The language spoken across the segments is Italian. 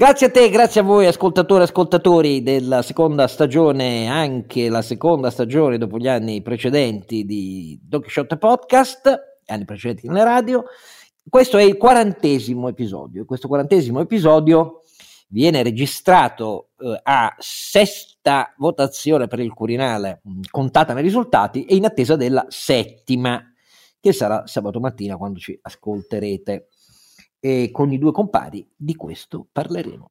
Grazie a te, grazie a voi ascoltatori e ascoltatori della seconda stagione, anche la seconda stagione dopo gli anni precedenti di Don Quixote Podcast, anni precedenti nelle radio. Questo è il quarantesimo episodio. Questo quarantesimo episodio viene registrato eh, a sesta votazione per il Quirinale, mh, contata nei risultati, e in attesa della settima, che sarà sabato mattina quando ci ascolterete e con i due compari di questo parleremo.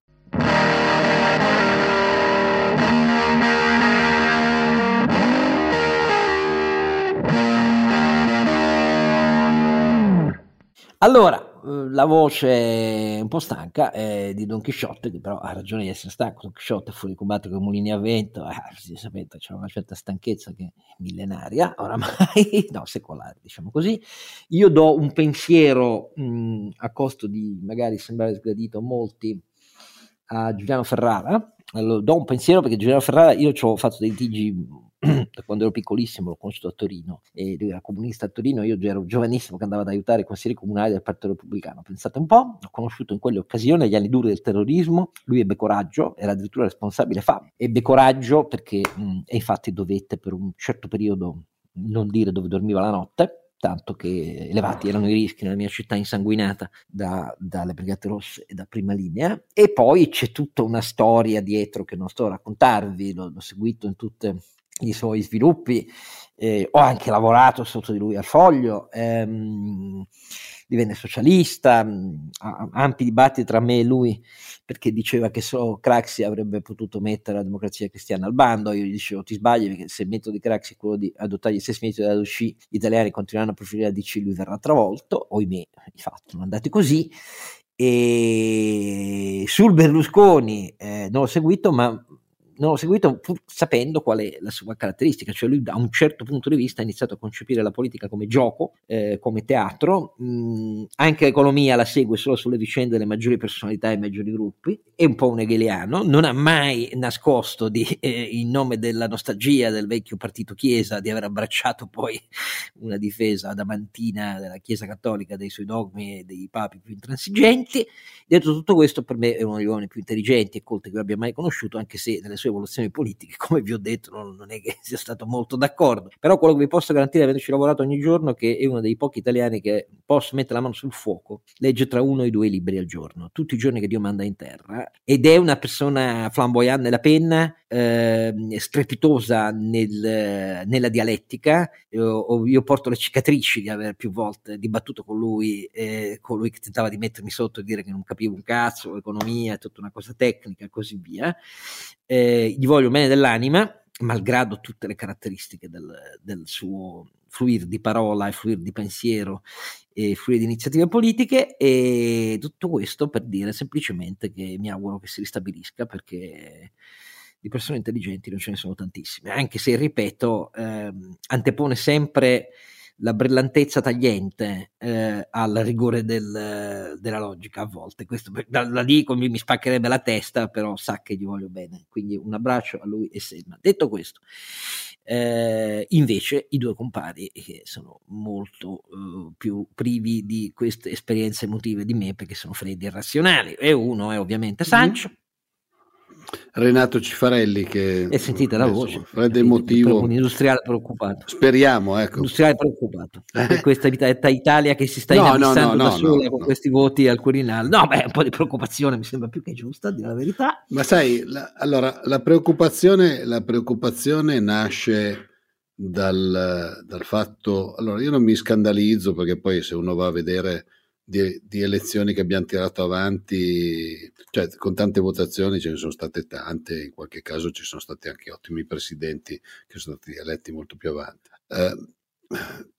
Allora, la voce un po' stanca è di Don Chisciotte, che però ha ragione di essere stanco. Don Chisciotte fuori combattere con mulini a vento, eh, sapete, c'è una certa stanchezza che è millenaria, oramai, no, secolare, diciamo così. Io do un pensiero mh, a costo di magari sembrare sgradito a molti a Giuliano Ferrara. Allora, do un pensiero perché Giuliano Ferrara, io ci ho fatto dei litigi da quando ero piccolissimo l'ho conosciuto a Torino e lui era comunista a Torino, io ero giovanissimo che andavo ad aiutare i consiglieri comunali del Partito Repubblicano. Pensate un po', l'ho conosciuto in quelle occasioni, agli anni duri del terrorismo, lui ebbe coraggio, era addirittura responsabile FAM, ebbe coraggio perché mh, e infatti dovette per un certo periodo non dire dove dormiva la notte, tanto che elevati erano i rischi nella mia città insanguinata da, dalle Brigate Rosse e da prima linea. E poi c'è tutta una storia dietro che non sto a raccontarvi, l'ho, l'ho seguito in tutte i suoi sviluppi, eh, ho anche lavorato sotto di lui al foglio, ehm, divenne socialista, mh, ampi dibattiti tra me e lui perché diceva che solo Craxi avrebbe potuto mettere la democrazia cristiana al bando, io gli dicevo ti sbagli perché se il metodo di Craxi è quello di adottare gli stessi metodi della DC, gli italiani continueranno a preferire la DC, lui verrà travolto, oimè, i fatti sono andati così, e sul Berlusconi eh, non l'ho seguito, ma non l'ho seguito pur sapendo qual è la sua caratteristica, cioè lui da un certo punto di vista ha iniziato a concepire la politica come gioco, eh, come teatro, mh, anche l'economia la segue solo sulle vicende delle maggiori personalità e maggiori gruppi, è un po' un hegeliano, non ha mai nascosto di, eh, in nome della nostalgia del vecchio partito Chiesa di aver abbracciato poi una difesa adamantina della Chiesa cattolica, dei suoi dogmi e dei papi più intransigenti. Detto tutto questo, per me è uno degli uomini più intelligenti e colti che abbia mai conosciuto, anche se nelle sue evoluzioni politiche, come vi ho detto, non, non, è che sia stato molto d'accordo. Però quello che vi posso garantire, avendoci lavorato ogni giorno, che è uno dei pochi italiani che posso mettere la mano sul fuoco, legge tra uno e due libri al giorno, tutti i giorni che Dio manda in terra, ed è una persona flamboyante nella penna, eh, strepitosa nel, nella dialettica. Io, io, porto le cicatrici di aver più volte dibattuto con lui, eh, colui che tentava di mettermi sotto e dire che non capivo un cazzo, economia, tutta una cosa tecnica e così via eh, gli voglio bene dell'anima, malgrado tutte le caratteristiche del, del suo fluire di parola e fluire di pensiero e fluire di iniziative politiche. E tutto questo per dire semplicemente che mi auguro che si ristabilisca perché di persone intelligenti non ce ne sono tantissime, anche se, ripeto, ehm, antepone sempre la brillantezza tagliente eh, al rigore del, della logica a volte. Questo da, da dico mi, mi, spaccherebbe la testa, però sa che gli voglio bene. Quindi un abbraccio a lui e Selma. Detto questo, eh, invece i due compari che sono molto eh, più privi di queste esperienze emotive di me perché sono freddi e razionali. E uno è ovviamente Sancho. Mm-hmm Renato Cifarelli che e sentite la voce. freddo emotivo un industriale preoccupato. Speriamo ecco. Industriale preoccupato. Eh. per questa Italia che si sta no, no, no, da sola con questi voti al Quirinale. No beh un po' di preoccupazione mi sembra più che giusta dire la verità. Ma sai la, allora la preoccupazione la preoccupazione nasce dal, dal fatto allora io non mi scandalizzo perché poi se uno va a vedere di, di, elezioni che abbiamo tirato avanti, cioè con tante votazioni ce ne sono state tante, in qualche caso ci sono stati anche ottimi presidenti che sono stati eletti molto più avanti. Eh,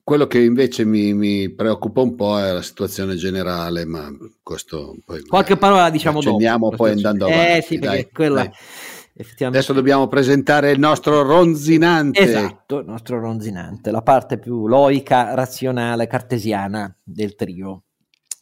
quello che invece mi, mi, preoccupa un po' è la situazione generale, ma questo poi qualche parola diciamo dopo. poi andando eh, avanti. Eh sì, perché dai, quella dai. Adesso dobbiamo presentare il nostro ronzinante. Esatto, il nostro ronzinante, la parte più loica, razionale, cartesiana del trio.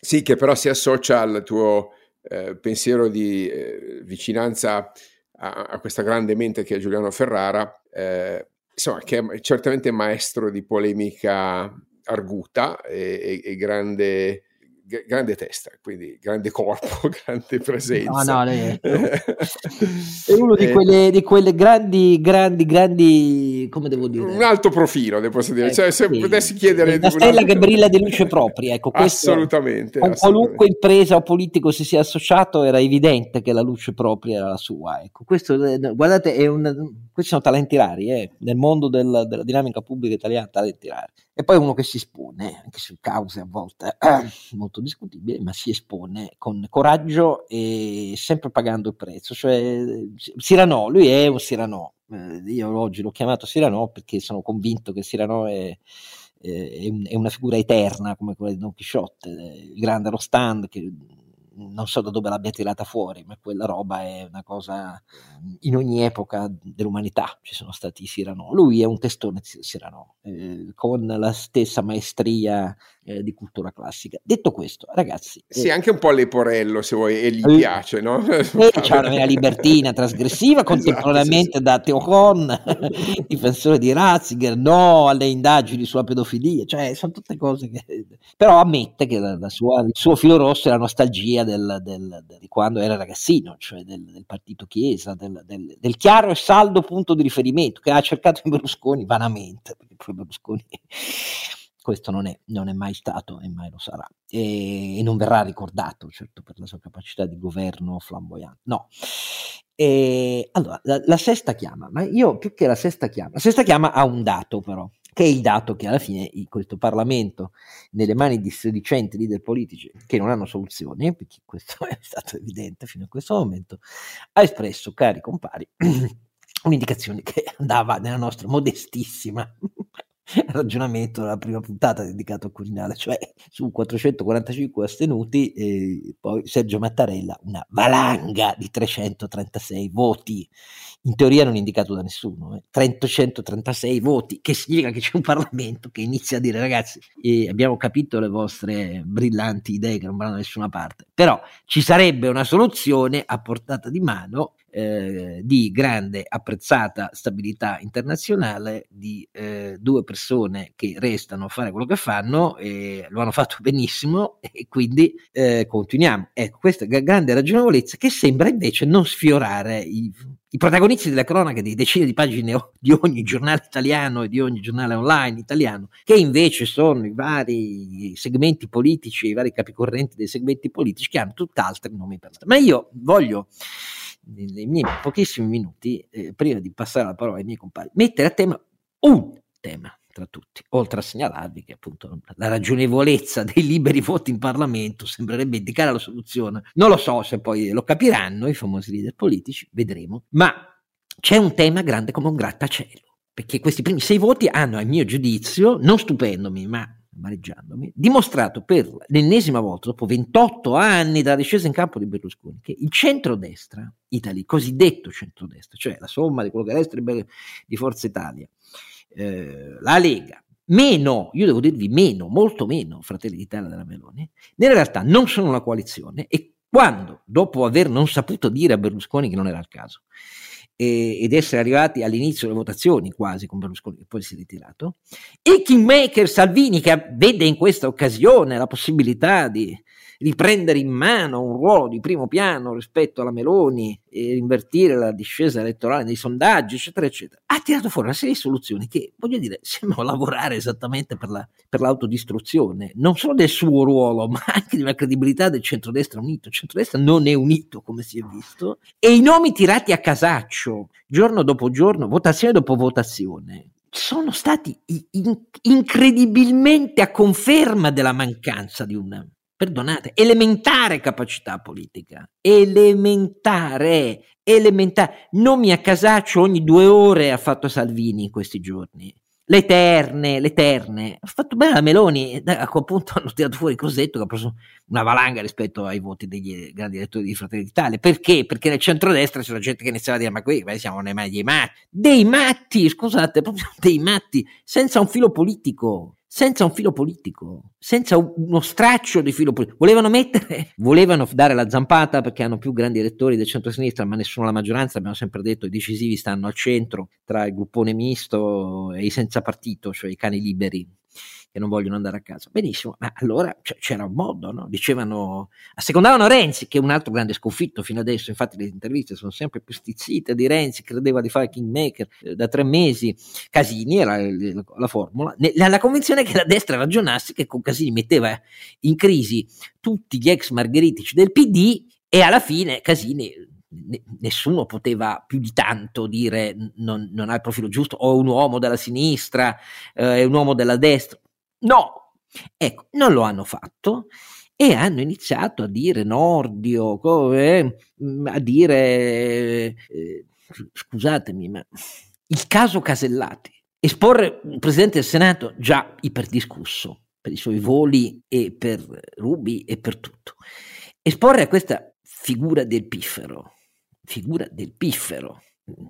Sì, che però si associa al tuo eh, pensiero di eh, vicinanza a, a, questa grande mente che è Giuliano Ferrara, eh, insomma, che è certamente maestro di polemica arguta e, e, e grande g- grande testa, quindi grande corpo, grande presenza. No, no, è, è uno di, eh, quelle, di quelle grandi, grandi, grandi, come devo dire? Un alto profilo, devo dire. Eh, cioè, se sì, potessi chiedere... Una stella che brilla di luce propria, ecco. Assolutamente. Con qualunque impresa o politico si sia associato era evidente che la luce propria era la sua, ecco. Questo, eh, guardate, è un, questi sono talenti rari, eh, nel mondo del, della dinamica pubblica italiana, talenti rari. E poi uno che si espone, anche su cause a volte molto discutibili, ma si espone con coraggio e sempre pagando il prezzo. Cioè, Cyrano, lui è un Cyrano. Eh, io oggi l'ho chiamato Cyrano perché sono convinto che Cyrano è, è, è una figura eterna come quella di Don Chisciotte, il grande Rostand che non so da dove l'abbia tirata fuori, ma quella roba è una cosa in ogni epoca dell'umanità ci sono stati i Cyrano. Lui è un testone Cyrano, eh, con la stessa maestria eh, di cultura classica. Detto questo, ragazzi... Sì, eh, anche un po' Leporello, se vuoi, e gli eh, piace, no? c'è una vera libertina trasgressiva, esatto, contemporaneamente sì, sì. da Teocon, difensore di Ratzinger, no alle indagini sulla pedofilia, cioè sono tutte cose che... Però ammette che la, la sua, il suo filo rosso è la nostalgia del, del, del, di quando era ragazzino, cioè del, del partito Chiesa, del, chiaro e saldo punto di riferimento che ha cercato in Berlusconi vanamente, perché poi Berlusconi questo non è, non è, mai stato e mai lo sarà. E, e, non verrà ricordato certo per la sua capacità di governo flamboyante. No. E, allora la, la, sesta chiama ma io più che la sesta chiama la sesta chiama ha un dato però che è il dato che alla fine questo Parlamento nelle mani di sedicenti leader politici che non hanno soluzioni perché questo è stato evidente fino a questo momento ha espresso cari compari un'indicazione che andava nella nostra modestissima ragionamento della prima puntata dedicato al Quirinale, cioè su 445 astenuti, e poi Sergio Mattarella una valanga di 336 voti, in teoria non indicato da nessuno, eh. 336 voti, che significa che c'è un Parlamento che inizia a dire ragazzi eh, abbiamo capito le vostre brillanti idee che non vanno da nessuna parte, però ci sarebbe una soluzione a portata di mano eh, di grande apprezzata stabilità internazionale di eh, due persone che restano a fare quello che fanno e lo hanno fatto benissimo e quindi eh, continuiamo. Ecco, questa grande ragionevolezza che sembra invece non sfiorare i, i protagonisti delle cronache di decine di pagine di ogni giornale italiano e di ogni giornale online italiano, che invece sono i vari segmenti politici, i vari capicorrenti dei segmenti politici che hanno tutt'altri nomi per Ma io voglio nei miei pochissimi minuti, eh, prima di passare la parola ai miei compagni, mettere a tema un tema tra tutti, oltre a segnalarvi che appunto la ragionevolezza dei liberi voti in Parlamento sembrerebbe indicare la soluzione. Non lo so se poi lo capiranno i famosi leader politici, vedremo, ma c'è un tema grande come un grattacielo, perché questi primi sei voti hanno, a mio giudizio, non stupendomi, ma amareggiandomi, dimostrato per l'ennesima volta, dopo 28 anni dalla discesa in campo di Berlusconi, che il centrodestra, Italia, cosiddetto centrodestra, cioè la somma di quello che resta di Forza Italia, eh, la Lega, meno, io devo dirvi meno, molto meno Fratelli d'Italia della Meloni, nella realtà non sono una coalizione e quando, dopo aver non saputo dire a Berlusconi che non era il caso, ed essere arrivati all'inizio delle votazioni quasi con Berlusconi che poi si è ritirato, e Kingmaker Salvini che vede in questa occasione la possibilità di riprendere in mano un ruolo di primo piano rispetto alla Meloni e invertire la discesa elettorale nei sondaggi, eccetera, eccetera, ha tirato fuori una serie di soluzioni che, voglio dire, sembrano lavorare esattamente per, la, per l'autodistruzione, non solo del suo ruolo, ma anche della credibilità del centrodestra unito. Il centrodestra non è unito, come si è visto, e i nomi tirati a casaccio, giorno dopo giorno, votazione dopo votazione, sono stati in- incredibilmente a conferma della mancanza di una perdonate, elementare capacità politica, elementare, elementare. Non mi accasaccio ogni due ore ha fatto Salvini in questi giorni. L'eterne, l'eterne. Ha fatto bene la Meloni, a quel punto hanno tirato fuori Cosetto che ha preso una valanga rispetto ai voti degli grandi elettori di Fratelli d'Italia. Perché? Perché nel centrodestra c'era gente che iniziava a dire ma qui ma siamo dei matti. Dei matti, scusate, proprio dei matti, senza un filo politico senza un filo politico, senza uno straccio di filo politico. Volevano mettere, volevano dare la zampata perché hanno più grandi elettori del centro-sinistra, ma nessuno la maggioranza. Abbiamo sempre detto i decisivi stanno al centro tra il gruppone misto e i senza partito, cioè i cani liberi. Che non vogliono andare a casa. Benissimo, ma allora cioè, c'era un modo, no? Dicevano, assecondavano Renzi, che è un altro grande sconfitto fino adesso, infatti le interviste sono sempre più stizzite di Renzi, credeva di fare kingmaker eh, da tre mesi, Casini era la, la formula, la, la convinzione che la destra ragionasse che con Casini metteva in crisi tutti gli ex margheritici del PD e alla fine Casini nessuno poteva più di tanto dire non, non ha il profilo giusto o è un uomo della sinistra, eh, è un uomo della destra. No, ecco, non lo hanno fatto e hanno iniziato a dire Nordio, come, mm, a dire, eh, scusatemi, ma il caso Casellati, esporre un Presidente del Senato già iperdiscusso per i suoi voli e per Rubi e per tutto, esporre a questa figura del piffero, figura del piffero,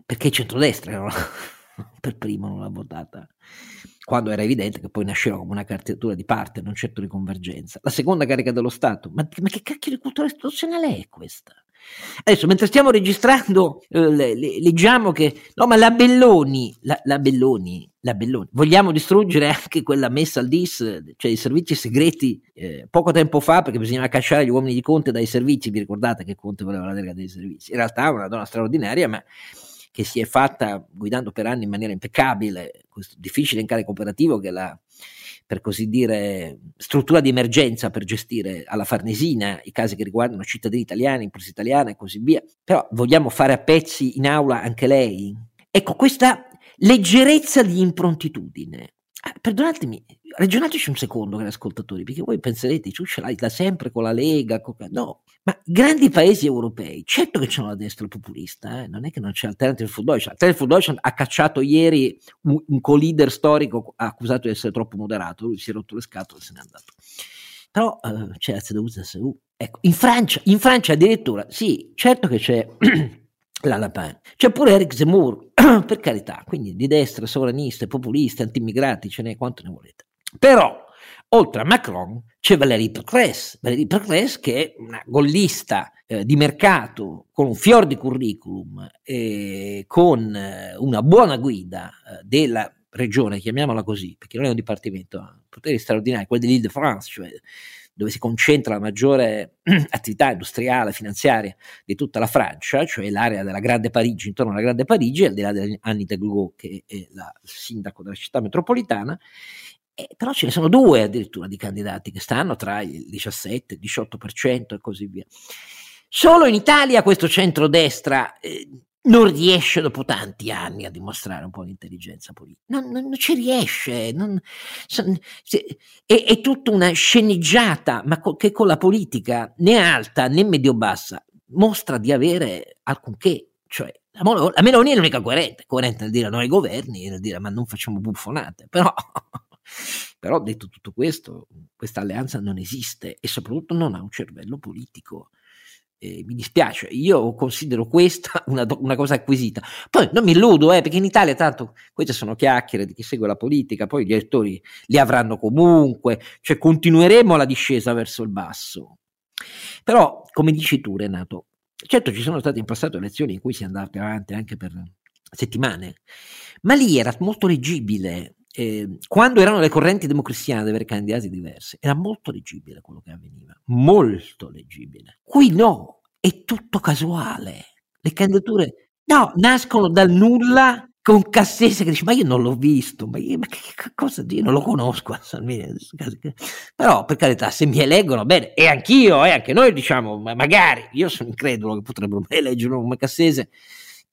perché centrodestra no? per primo non l'ha votata, quando era evidente che poi nasceva come una candidatura di parte, non certo di convergenza. La seconda carica dello Stato, ma, ma che cacchio di cultura istituzionale è questa? Adesso, mentre stiamo registrando, eh, le, le, leggiamo che no, ma la Belloni, la, la, Belloni, la Belloni, vogliamo distruggere anche quella messa al DIS, cioè i servizi segreti, eh, poco tempo fa, perché bisognava cacciare gli uomini di Conte dai servizi. Vi ricordate che Conte voleva la delega dei servizi? In realtà è una donna straordinaria, ma che si è fatta guidando per anni in maniera impeccabile questo difficile incarico operativo che la per così dire, struttura di emergenza per gestire alla Farnesina i casi che riguardano cittadini italiani, imprese italiane e così via. Però vogliamo fare a pezzi in aula anche lei? Ecco, questa leggerezza di improntitudine. Ah, perdonatemi, ragionateci un secondo, cari ascoltatori, perché voi penserete, tu ce l'hai da sempre con la Lega, con... no, ma grandi paesi europei, certo che c'è la destra populista, eh? non è che non c'è Alternative for Deutschland. Alternative for Deutschland ha cacciato ieri un, un co-leader storico accusato di essere troppo moderato, lui si è rotto le scatole e se n'è andato. Però eh, c'è la CDU, CSU. Ecco, in Francia, in Francia addirittura, sì, certo che c'è la La Pen, c'è pure Eric Zemmour, per carità, quindi di destra, sovraniste, populisti, anti-immigrati, ce n'è quanto ne volete. Però Oltre a Macron c'è Valérie Pécresse, Valérie Pécresse che è una gollista eh, di mercato con un fior di curriculum e con eh, una buona guida eh, della regione, chiamiamola così, perché non è un dipartimento, ha poteri straordinari, quello dell'Île-de-France, cioè dove si concentra la maggiore attività industriale, finanziaria di tutta la Francia, cioè l'area della Grande Parigi, intorno alla Grande Parigi, al di là di Annie Deglot, che è la, il sindaco della città metropolitana, eh, però ce ne sono due addirittura di candidati che stanno tra il 17, il 18% e così via. Solo in Italia questo centrodestra eh, non riesce dopo tanti anni a dimostrare un po' di intelligenza politica. Non, non, non ci riesce. Non, se, è, è, tutta una sceneggiata, ma co, che con la politica né alta né medio-bassa mostra di avere alcunché. Cioè, la, la Meloni è l'unica coerente, coerente nel dire no ai governi e nel dire ma non facciamo buffonate, però però detto tutto questo, questa alleanza non esiste e soprattutto non ha un cervello politico. Eh, mi dispiace, io considero questa una, una, cosa acquisita. Poi non mi illudo, eh, perché in Italia tanto queste sono chiacchiere di chi segue la politica, poi gli elettori li avranno comunque, cioè continueremo la discesa verso il basso. Però, come dici tu Renato, certo ci sono state in passato elezioni in cui si è andati avanti anche per settimane, ma lì era molto leggibile eh, quando erano le correnti democristiane ad avere candidati diversi, era molto leggibile quello che avveniva, molto leggibile. Qui no, è tutto casuale. Le candidature, no, nascono dal nulla con Cassese che dice ma io non l'ho visto, ma, io, ma che, che, cosa io non lo conosco però per carità se mi eleggono bene e anch'io e eh, anche noi diciamo ma magari io sono incredulo che potrebbero eleggerlo come Cassese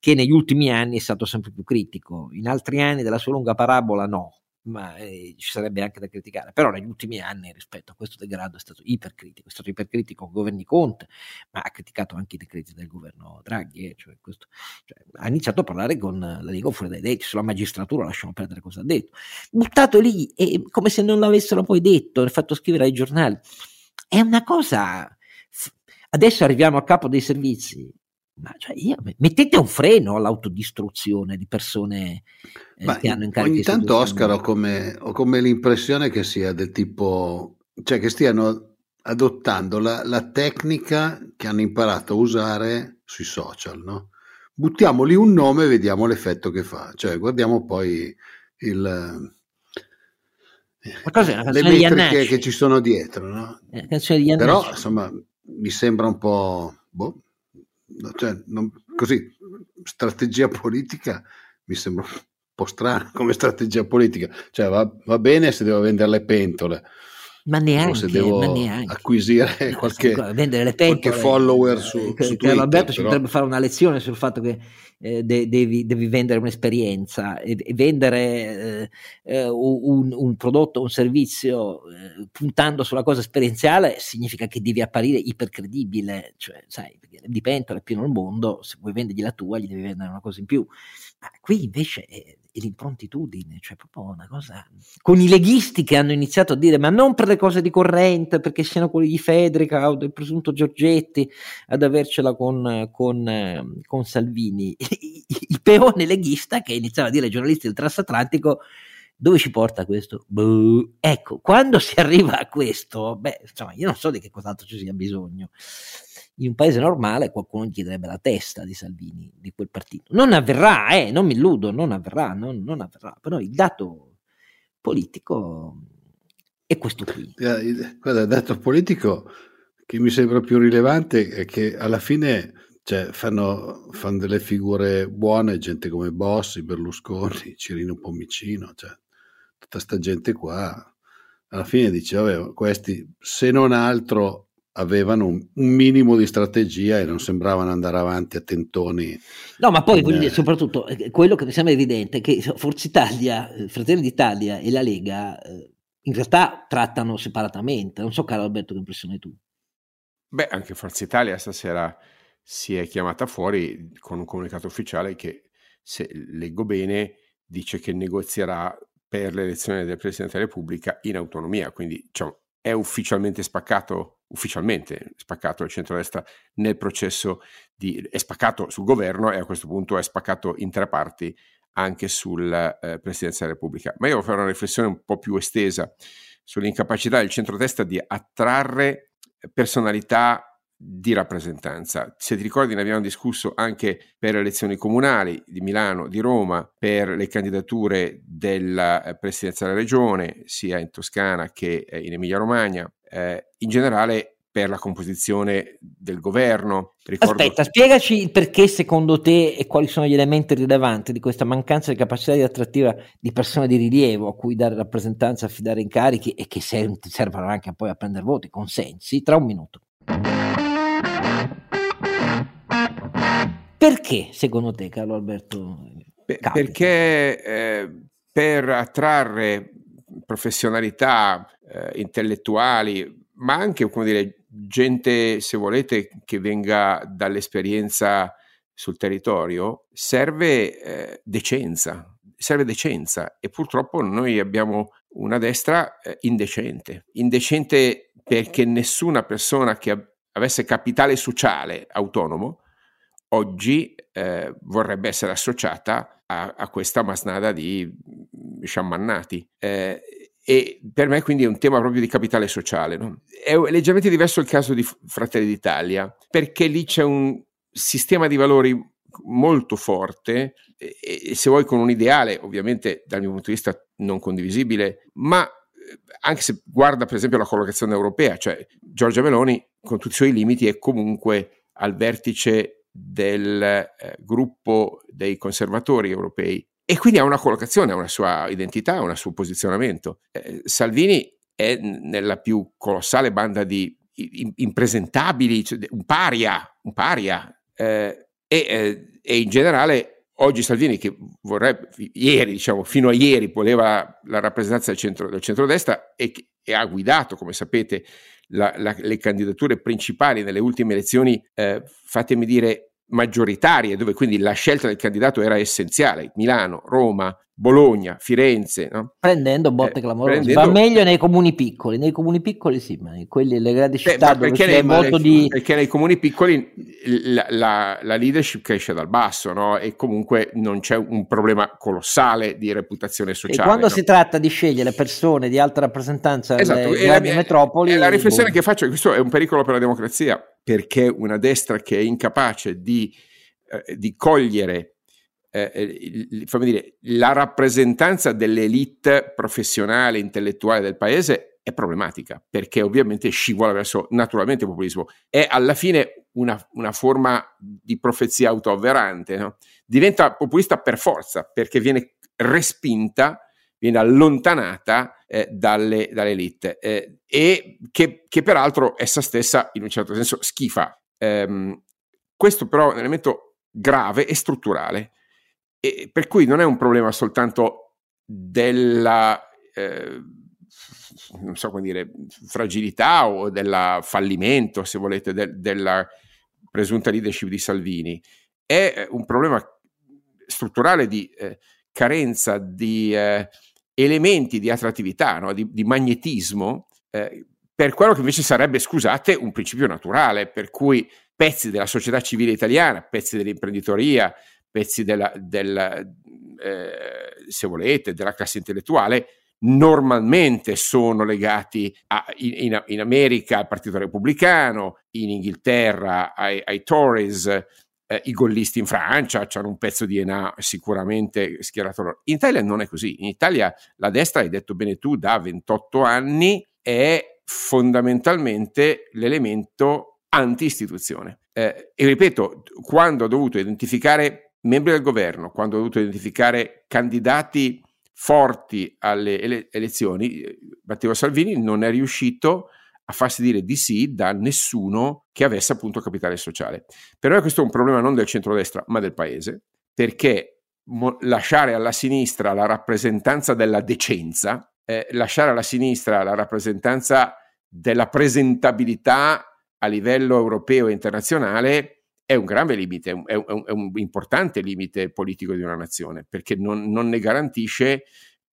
che negli ultimi anni è stato sempre più critico. In altri anni della sua lunga parabola no, ma eh, ci sarebbe anche da criticare. Però negli ultimi anni rispetto a questo degrado è stato ipercritico, è stato ipercritico con governi Conte, ma ha criticato anche i decreti del governo Draghi. Eh, cioè questo, cioè, ha iniziato a parlare con la Lega fuori dai detti, sulla magistratura lasciamo perdere cosa ha detto. Buttato lì, e, come se non l'avessero poi detto, l'ha fatto scrivere ai giornali. È una cosa... Adesso arriviamo a capo dei servizi, ma cioè io, mettete un freno all'autodistruzione di persone eh, che hanno incarichi. Ogni tanto, Oscar, ho come, ho come, l'impressione che sia del tipo, cioè che stiano adottando la, la tecnica che hanno imparato a usare sui social, no? Buttiamo lì un nome e vediamo l'effetto che fa, cioè guardiamo poi il, Ma cos'è le metriche che ci sono dietro, no? Eh, Però insomma mi sembra un po' boh, cioè, non, così strategia politica mi sembra un po' strana come strategia politica. Cioè va, va bene se devo vendere le pentole, ma neanche, se devo ma neanche. acquisire qualche, vendere le pentole, qualche follower su, su Twitter. Alberto ci potrebbe fare una lezione sul fatto che eh, de- devi, devi, vendere un'esperienza e, e vendere eh, eh un, un, prodotto, un servizio eh, puntando sulla cosa esperienziale significa che devi apparire ipercredibile, cioè sai, di pentole è pieno il mondo, se vuoi vendergli la tua gli devi vendere una cosa in più. Ma qui invece e l'improntitudine, cioè proprio una cosa... Con i leghisti che hanno iniziato a dire ma non per le cose di corrente, perché siano quelli di Federica o del presunto Giorgetti ad avercela con, con, con Salvini, il peone leghista che iniziava a dire ai giornalisti del transatlantico dove ci porta questo? Buh. Ecco, quando si arriva a questo, beh, insomma, io non so di che cos'altro ci sia bisogno in un paese normale qualcuno chiederebbe la testa di Salvini, di quel partito. Non avverrà, eh, non mi illudo, non avverrà, non, non avverrà, però il dato politico è questo qui. Guarda, il dato politico che mi sembra più rilevante è che alla fine cioè, fanno, fanno, delle figure buone, gente come Bossi, Berlusconi, Cirino Pomicino, cioè, tutta sta gente qua. Alla fine dice, vabbè, questi se non altro avevano un, un, minimo di strategia e non sembravano andare avanti a tentoni. No, ma poi in, soprattutto eh, quello che mi sembra evidente è che Forza Italia, eh, Fratelli d'Italia e la Lega eh, in realtà trattano separatamente. Non so, caro Alberto, che impressione hai tu? Beh, anche Forza Italia stasera si è chiamata fuori con un comunicato ufficiale che, se leggo bene, dice che negozierà per l'elezione del Presidente della Repubblica in autonomia, quindi diciamo, è ufficialmente spaccato, ufficialmente spaccato il centrodestra nel processo di, è spaccato sul governo e a questo punto è spaccato in tre parti anche sulla eh, Presidenza della Repubblica. Ma io voglio fare una riflessione un po' più estesa sull'incapacità del centrodestra di attrarre personalità di rappresentanza. Se ti ricordi ne abbiamo discusso anche per le elezioni comunali di Milano, di Roma, per le candidature della eh, presidenza della regione, sia in Toscana che eh, in Emilia Romagna, eh, in generale per la composizione del governo. Ricordo... Aspetta, spiegaci il perché secondo te e quali sono gli elementi rilevanti di questa mancanza di capacità di attrattiva di persone di rilievo a cui dare rappresentanza, affidare incarichi e che servono anche poi a prendere voti, consensi, tra un minuto. Perché secondo te, Carlo Alberto? Beh, perché eh, per attrarre professionalità eh, intellettuali, ma anche come dire, gente, se volete, che venga dall'esperienza sul territorio, serve eh, decenza, serve decenza e purtroppo noi abbiamo una destra eh, indecente, indecente perché nessuna persona che avesse capitale sociale autonomo oggi eh, vorrebbe essere associata a, a, questa masnada di sciamannati. Eh, e per me quindi è un tema proprio di capitale sociale. No? È leggermente diverso il caso di Fratelli d'Italia, perché lì c'è un sistema di valori molto forte e, e se vuoi con un ideale, ovviamente dal mio punto di vista non condivisibile, ma eh, anche se guarda per esempio la collocazione europea, cioè Giorgia Meloni con tutti i suoi limiti è comunque al vertice del eh, gruppo dei conservatori europei e quindi ha una collocazione, ha una sua identità, un suo posizionamento. Eh, Salvini è nella più colossale banda di impresentabili, cioè un paria, un paria. Eh, e, eh, e, in generale oggi Salvini che vorrebbe, ieri diciamo, fino a ieri voleva la rappresentanza del, centro, del centrodestra e, e ha guidato, come sapete, la, la, le candidature principali nelle ultime elezioni, eh, fatemi dire, maggioritarie, dove quindi la scelta del candidato era essenziale, Milano, Roma, Bologna, Firenze. No? Prendendo botte eh, clamorose. Prendendo... Va meglio nei comuni piccoli, nei comuni piccoli sì, ma in quelli, le grandi città Beh, perché, nei, molto di... perché nei comuni piccoli la, la, la, leadership cresce dal basso no? e comunque non c'è un problema colossale di reputazione sociale. E quando no? si tratta di scegliere persone di alta rappresentanza esatto, nelle grandi la, metropoli... la riflessione boh. che faccio è che questo è un pericolo per la democrazia, perché una destra che è incapace di, eh, di cogliere eh, eh dire, la rappresentanza dell'elite professionale, intellettuale del paese è problematica, perché ovviamente scivola verso naturalmente il populismo. È alla fine una, una forma di profezia autoavverante, no? diventa populista per forza, perché viene respinta, viene allontanata eh, dalle, dalle elite eh, e che, che, peraltro essa stessa in un certo senso schifa. Ehm, questo però è un elemento grave e strutturale, e per cui non è un problema soltanto della... Eh, non so come dire, fragilità o del fallimento, se volete, de, della presunta leadership di Salvini, è un problema strutturale di eh, carenza di eh, elementi di attrattività, no? di, di, magnetismo, eh, per quello che invece sarebbe, scusate, un principio naturale, per cui pezzi della società civile italiana, pezzi dell'imprenditoria, pezzi della, della eh, se volete, della classe intellettuale, normalmente sono legati a, in, in, America al Partito Repubblicano, in Inghilterra ai, ai Tories, eh, i gollisti in Francia hanno un pezzo di ENA sicuramente schierato loro. In Italia non è così. In Italia la destra, hai detto bene tu, da 28 anni è fondamentalmente l'elemento anti-istituzione. Eh, e ripeto, quando ho dovuto identificare membri del governo, quando ho dovuto identificare candidati forti alle ele- elezioni, eh, Matteo Salvini non è riuscito a farsi dire di sì da nessuno che avesse appunto capitale sociale. Per noi questo è un problema non del centrodestra, ma del paese, perché mo- lasciare alla sinistra la rappresentanza della decenza, eh, lasciare alla sinistra la rappresentanza della presentabilità a livello europeo e internazionale è un grave limite, è un, è un, è un importante limite politico di una nazione, perché non, non ne garantisce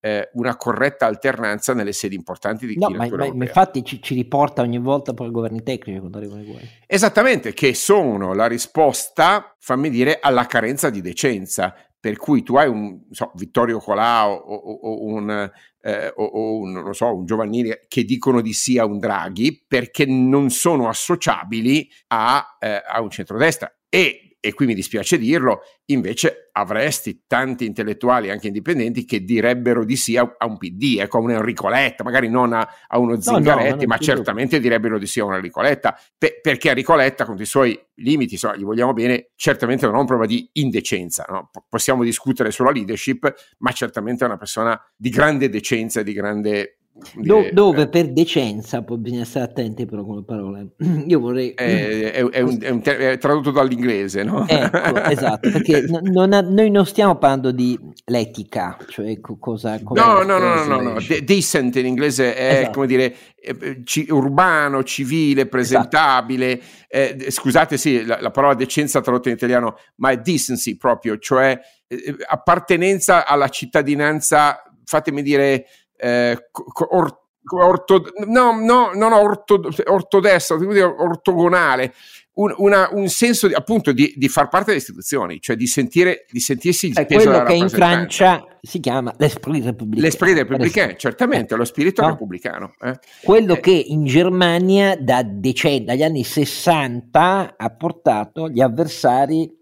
eh, una corretta alternanza nelle sedi importanti di no, ma, ma, ma, infatti ci, ci, riporta ogni volta poi i governi tecnici quando arrivano i guai. Esattamente, che sono la risposta, fammi dire, alla carenza di decenza. Per cui tu hai un so, Vittorio Colau o, o, o, un, eh, o, un, so, un Giovannini che dicono di sì a un Draghi perché non sono associabili a, eh, a un centrodestra. E e qui mi dispiace dirlo, invece avresti tanti intellettuali, anche indipendenti, che direbbero di sì a, a un PD, ecco, a un Enrico Letta, magari non a, a uno Zingaretti, no, no, ma certamente più. direbbero di sì a un Enrico Letta, pe- perché Enrico Letta, con i suoi limiti, insomma, gli vogliamo bene, certamente non è un problema di indecenza, no? P- possiamo discutere sulla leadership, ma certamente è una persona di grande decenza e di grande Do, dove per decenza poi bisogna stare attenti però con le parole. Io vorrei... È, è, è, un, un ter- è tradotto dall'inglese, no? Ecco, esatto, perché non ha, noi non stiamo parlando di l'etica, cioè cosa... No, no, no, no, no, De- decent in inglese è esatto. come dire c- urbano, civile, presentabile. Esatto. Eh, scusate, sì, la, la, parola decenza tradotta in italiano, ma è decency proprio, cioè eh, appartenenza alla cittadinanza, fatemi dire eh, or, orto, no, no, non orto, ortodestra, ortogonale, un, una, un senso di, appunto di, di, far parte delle istituzioni, cioè di, sentire, di sentirsi il è peso quello che in Francia si chiama l'esprit républicain. L'esprit républicain, certamente, eh, lo spirito no? repubblicano. Eh. Quello eh. che in Germania da decenni, dagli anni 60 ha portato gli avversari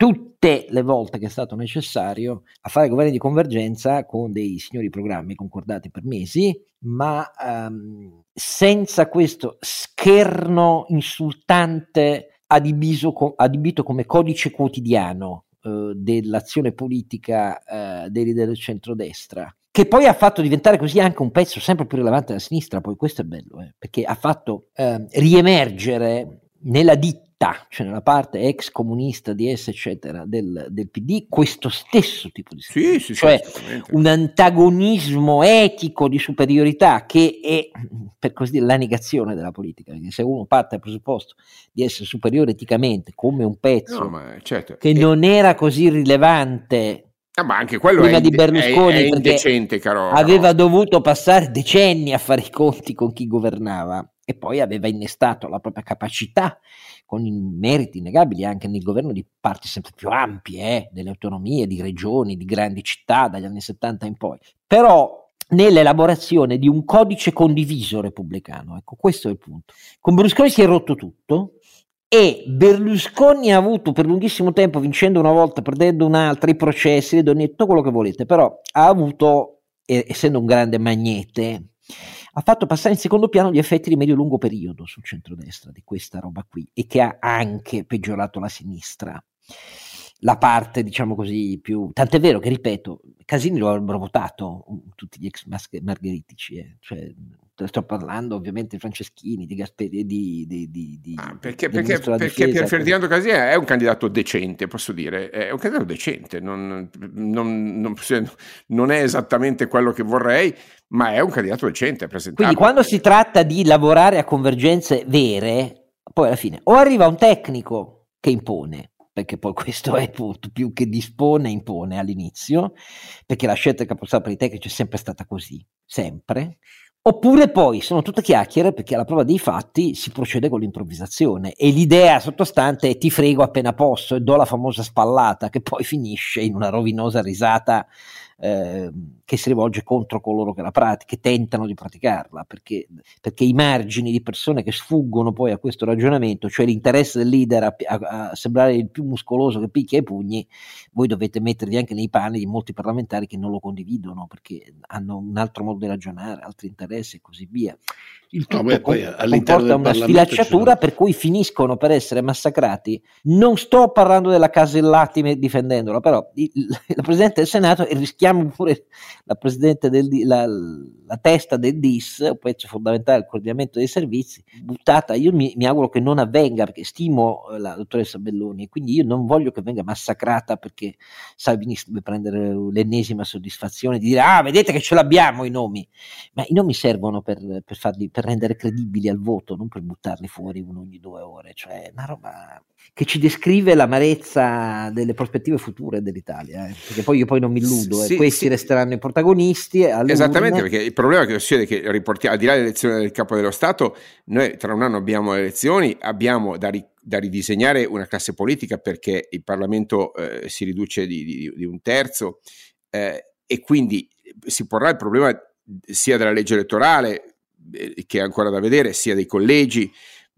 tutte le volte che è stato necessario a fare governi di convergenza con dei signori programmi concordati per mesi, ma um, senza questo scherno insultante adibito, adibito come codice quotidiano uh, dell'azione politica dei leader del centrodestra, che poi ha fatto diventare così anche un pezzo sempre più rilevante della sinistra, poi questo è bello, eh, perché ha fatto uh, riemergere nella ditta cioè nella parte ex comunista di essa, eccetera, del, del, PD, questo stesso tipo di sì, sì, cioè sì, un antagonismo etico di superiorità che è, per così dire, la negazione della politica, perché se uno parte dal presupposto di essere superiore eticamente come un pezzo no, certo. che e... non era così rilevante Ah, ma anche quello prima è, di Berlusconi è, è indecente, caro. Aveva dovuto passare decenni a fare i conti con chi governava e poi aveva innestato la propria capacità con meriti innegabili anche nel governo di parti sempre più ampie, eh, delle autonomie, di regioni, di grandi città dagli anni 70 in poi. Però nell'elaborazione di un codice condiviso repubblicano, ecco questo è il punto. Con Berlusconi si è rotto tutto, e Berlusconi ha avuto per lunghissimo tempo, vincendo una volta, perdendo un'altra, i processi, le donne, tutto quello che volete, però ha avuto, essendo un grande magnete, ha fatto passare in secondo piano gli effetti di medio-lungo periodo sul centrodestra di questa roba qui e che ha anche peggiorato la sinistra la parte, diciamo così, più... Tant'è vero che, ripeto, Casini lo avrebbero votato tutti gli ex margheritici, eh. cioè, sto parlando ovviamente di Franceschini, di Gasperi, di... di, di, di ah, perché perché, perché Pier Ferdinando Casini è un candidato decente, posso dire, è un candidato decente, non, non, non, non è esattamente quello che vorrei, ma è un candidato decente. Quindi quando si tratta di lavorare a convergenze vere, poi alla fine o arriva un tecnico che impone, perché poi questo è più che dispone, impone all'inizio, perché la scelta del capostato per i tecnici è sempre stata così, sempre. Oppure poi sono tutte chiacchiere perché alla prova dei fatti si procede con l'improvvisazione e l'idea sottostante è ti frego appena posso e do la famosa spallata che poi finisce in una rovinosa risata eh, che si rivolge contro coloro che la praticano, che tentano di praticarla, perché, perché, i margini di persone che sfuggono poi a questo ragionamento, cioè l'interesse del leader a, a, a sembrare il più muscoloso che picchia i pugni, voi dovete mettervi anche nei panni di molti parlamentari che non lo condividono perché hanno un altro modo di ragionare, altri interessi e così via. Il tutto no, poi, comporta una sfilacciatura per cui finiscono per essere massacrati. Non sto parlando della Casellati difendendola, però il, il Presidente del Senato e rischiamo pure la, del, la, la testa del DIS, un pezzo fondamentale del coordinamento dei servizi, buttata. Io mi, mi auguro che non avvenga perché stimo eh, la dottoressa Belloni e quindi io non voglio che venga massacrata perché Salvini deve prendere l'ennesima soddisfazione di dire ah vedete che ce l'abbiamo i nomi, ma i nomi servono per, per farli per rendere credibili al voto, non per buttarli fuori uno ogni due ore, cioè una roba che ci descrive l'amarezza delle prospettive future dell'Italia, eh? perché poi io poi non mi illudo, eh, sì, eh. questi sì. resteranno i protagonisti. Esattamente, perché il problema che succede è che riportiamo, al di là dell'elezione del capo dello Stato, noi tra un anno abbiamo le elezioni, abbiamo da, ri, da ridisegnare una classe politica perché il Parlamento eh, si riduce di, di, di un terzo eh, e quindi si porrà il problema sia della legge elettorale eh, che è ancora da vedere, sia dei collegi,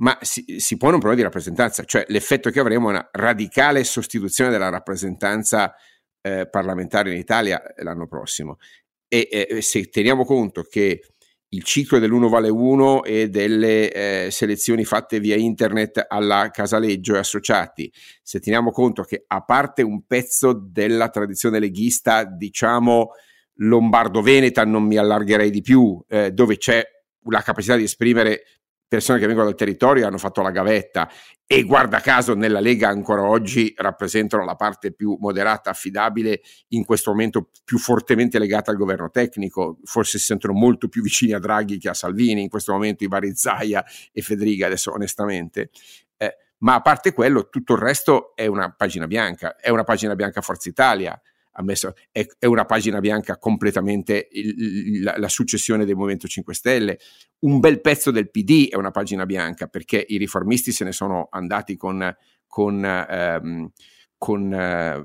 ma si, si, pone un problema di rappresentanza, cioè l'effetto che avremo è una radicale sostituzione della rappresentanza eh, parlamentare in Italia l'anno prossimo. E eh, se teniamo conto che il ciclo dell'1 vale 1 e delle eh, selezioni fatte via internet alla Casaleggio e associati, se teniamo conto che a parte un pezzo della tradizione leghista, diciamo lombardo-veneta, non mi allargherei di più, eh, dove c'è la capacità di esprimere persone che vengono dal territorio hanno fatto la gavetta e guarda caso nella Lega ancora oggi rappresentano la parte più moderata, affidabile, in questo momento più fortemente legata al governo tecnico, forse si sentono molto più vicini a Draghi che a Salvini in questo momento i vari Zaia e Federica adesso onestamente. Eh, ma a parte quello tutto il resto è una pagina bianca, è una pagina bianca Forza Italia, ammesso, è, è, una pagina bianca completamente il, la, la, successione del Movimento 5 Stelle. Un bel pezzo del PD è una pagina bianca perché i riformisti se ne sono andati con, con, ehm, con eh,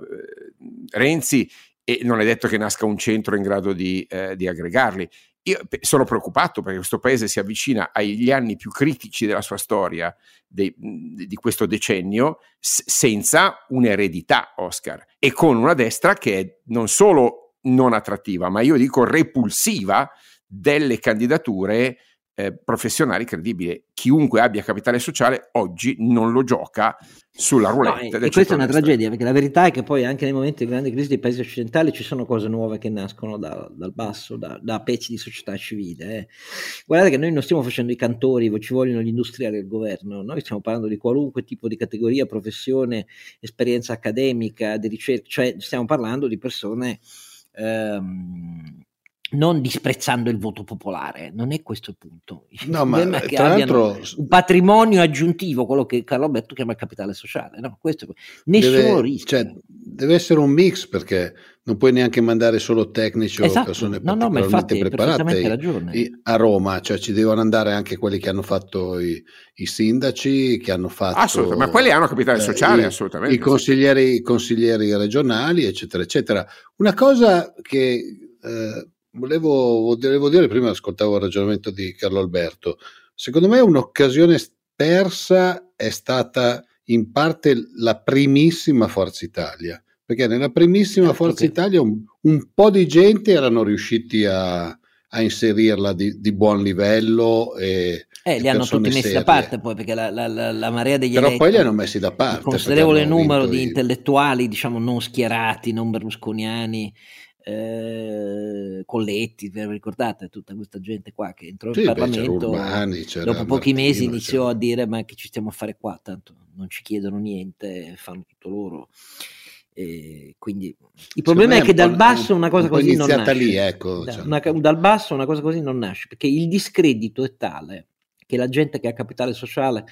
Renzi e non è detto che nasca un centro in grado di, eh, di aggregarli. Io sono preoccupato perché questo paese si avvicina agli anni più critici della sua storia, de, di questo decennio, s- senza un'eredità, Oscar, e con una destra che è non solo non attrattiva, ma io dico repulsiva delle candidature eh, professionali credibili. Chiunque abbia capitale sociale oggi non lo gioca sulla roulette. No, e questa è una tragedia, perché la verità è che poi anche nei momenti di grande crisi dei paesi occidentali ci sono cose nuove che nascono da, dal basso, da, da, pezzi di società civile. Eh. Guardate che noi non stiamo facendo i cantori, ci vogliono gli industriali del governo, noi stiamo parlando di qualunque tipo di categoria, professione, esperienza accademica, di ricerca, cioè stiamo parlando di persone... Ehm, non disprezzando il voto popolare, non è questo il punto. Il no, ma è che tra l'altro un patrimonio aggiuntivo, quello che Carlo Alberto chiama il capitale sociale. No, questo, nessuno deve, rischia. Cioè, deve essere un mix perché non puoi neanche mandare solo tecnici esatto. o persone no, no, ma infatti, preparate a Roma, cioè ci devono andare anche quelli che hanno fatto i, i sindaci, che hanno fatto... Assolutamente, ma quelli hanno capitale eh, sociale, i, assolutamente. I consiglieri, i consiglieri regionali, eccetera, eccetera. Una cosa che... Eh, volevo, volevo dire, prima ascoltavo il ragionamento di Carlo Alberto, secondo me un'occasione persa è stata in parte la primissima Forza Italia, perché nella primissima certo Forza che... Italia un, un, po' di gente erano riusciti a, a inserirla di, di, buon livello e, eh, li hanno tutti messi serie. da parte poi perché la, la, la, la marea degli Però eletti, poi li hanno messi da parte. Un considerevole numero di intellettuali, diciamo non schierati, non berlusconiani, eh, Colletti, ve lo ricordate? Tutta questa gente qua che entrò sì, in Parlamento, beh, Urbani, dopo pochi Martino, mesi iniziò c'era. a dire ma che ci stiamo a fare qua, tanto non ci chiedono niente, fanno tutto loro. E quindi il problema è che dal basso una cosa un così non nasce. Lì, ecco, da, cioè. una, dal basso una cosa così non nasce, perché il discredito è tale che la gente che ha capitale sociale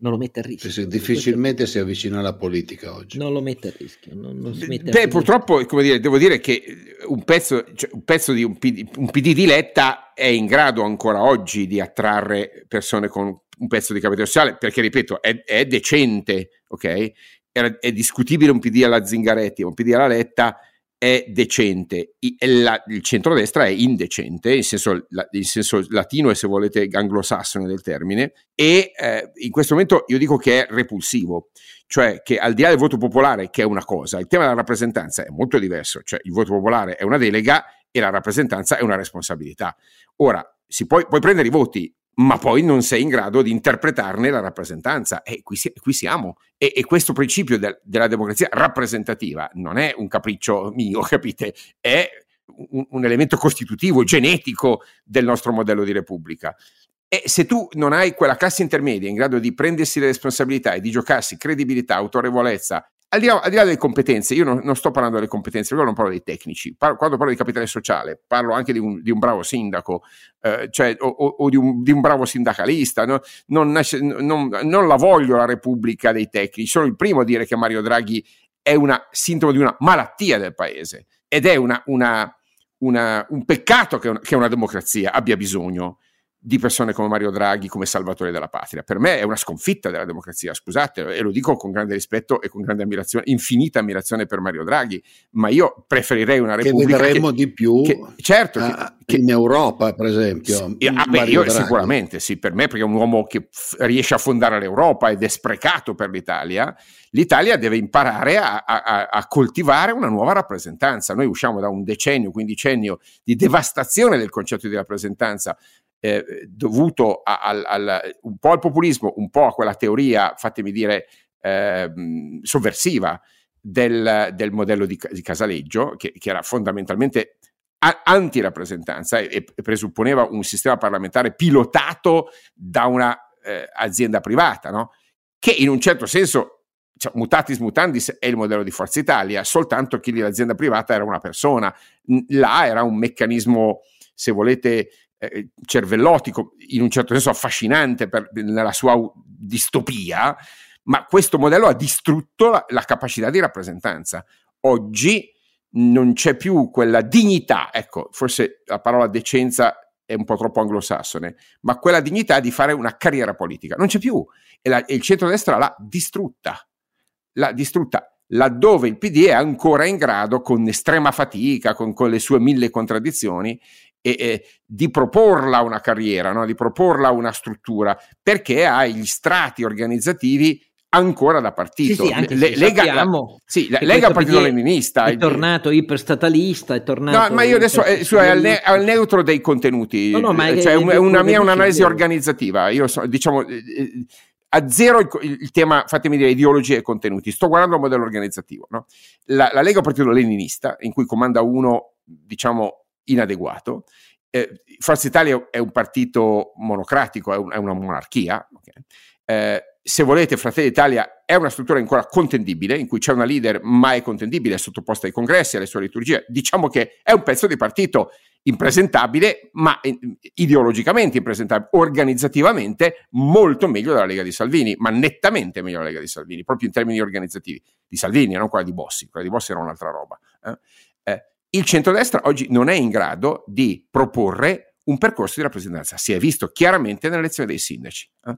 non lo mette a rischio. Sì, difficilmente si avvicina alla politica oggi. Non lo mette a rischio. Non, non Beh, purtroppo, come dire, devo dire che un pezzo, cioè, un pezzo di un PD, un PD, di Letta è in grado ancora oggi di attrarre persone con un pezzo di capitale sociale, perché, ripeto, è, è decente, ok? È, è discutibile un PD alla Zingaretti, un PD alla Letta, è decente, la, il centrodestra è indecente, in senso, in senso, latino e se volete anglosassone del termine, e eh, in questo momento io dico che è repulsivo, cioè che al di là del voto popolare, che è una cosa, il tema della rappresentanza è molto diverso, cioè il voto popolare è una delega e la rappresentanza è una responsabilità. Ora, si puoi, puoi prendere i voti, ma poi non sei in grado di interpretarne la rappresentanza. E qui, qui siamo. E, e, questo principio de, della democrazia rappresentativa non è un capriccio mio, capite? È un, un, elemento costitutivo, genetico del nostro modello di repubblica. E se tu non hai quella classe intermedia in grado di prendersi le responsabilità e di giocarsi credibilità, autorevolezza al di, là, al di là, delle competenze, io non, non, sto parlando delle competenze, io non parlo dei tecnici, parlo, quando parlo di capitale sociale parlo anche di un, di un bravo sindaco eh, cioè, o, o di, un, di, un, bravo sindacalista, no? non, non, non, la voglio la Repubblica dei tecnici, sono il primo a dire che Mario Draghi è una sintomo di una malattia del paese ed è una, una, un peccato che, che una democrazia abbia bisogno di persone come Mario Draghi come salvatore della patria. Per me è una sconfitta della democrazia, scusate, e lo dico con grande rispetto e con grande ammirazione, infinita ammirazione per Mario Draghi, ma io preferirei una repubblica che vedremo che, di più che, certo, a, che, in Europa, per esempio. Sì, ah, beh, io, sicuramente sì, per me perché è un uomo che f- riesce a fondare l'Europa ed è sprecato per l'Italia. L'Italia deve imparare a, a, a coltivare una nuova rappresentanza. Noi usciamo da un decennio, quindicennio di devastazione del concetto di rappresentanza eh, dovuto a, al, un po' al populismo, un po' a quella teoria, fatemi dire, eh, sovversiva del, del, modello di, di Casaleggio, che, che, era fondamentalmente anti-rappresentanza e, e, presupponeva un sistema parlamentare pilotato da un'azienda eh, privata, no? che in un certo senso cioè, mutatis mutandis è il modello di Forza Italia, soltanto che l'azienda privata era una persona, là era un meccanismo, se volete, eh, cervellotico, in un certo senso affascinante per, nella sua distopia, ma questo modello ha distrutto la, la capacità di rappresentanza. Oggi non c'è più quella dignità, ecco, forse la parola decenza è un po' troppo anglosassone, ma quella dignità di fare una carriera politica. Non c'è più e, la, e il centrodestra l'ha distrutta. L'ha distrutta laddove il PD è ancora in grado, con estrema fatica, con, con le sue mille contraddizioni, e, e, di proporla una carriera, no? di proporla una struttura, perché ha gli strati organizzativi ancora da partito. Sì, sì, Le, Lega, sì, la, Lega Partito Leninista è tornato iperstatalista, è tornato No, ma io adesso eh, cioè, al, ne, al, neutro dei contenuti, no, no, ma cioè, è, una, una mia un'analisi organizzativa. Io so, diciamo eh, eh, a zero il, il, tema, fatemi dire, ideologia e contenuti. Sto guardando il modello organizzativo. No? La, la Lega Partito Leninista, in cui comanda uno, diciamo, inadeguato. Eh, Forza Italia è un partito monocratico, è, un, è una monarchia. Okay. Eh, se volete, Fratelli d'Italia è una struttura ancora contendibile, in cui c'è una leader, ma è contendibile, sottoposta ai congressi, alle sue liturgie. Diciamo che è un pezzo di partito impresentabile, ma ideologicamente impresentabile, organizzativamente molto meglio della Lega di Salvini, ma nettamente meglio della Lega di Salvini, proprio in termini organizzativi. Di Salvini, non quella di Bossi, quella di Bossi era un'altra roba. Eh? Eh, il centrodestra oggi non è in grado di proporre un percorso di rappresentanza. Si è visto chiaramente nell'elezione dei sindaci. Eh?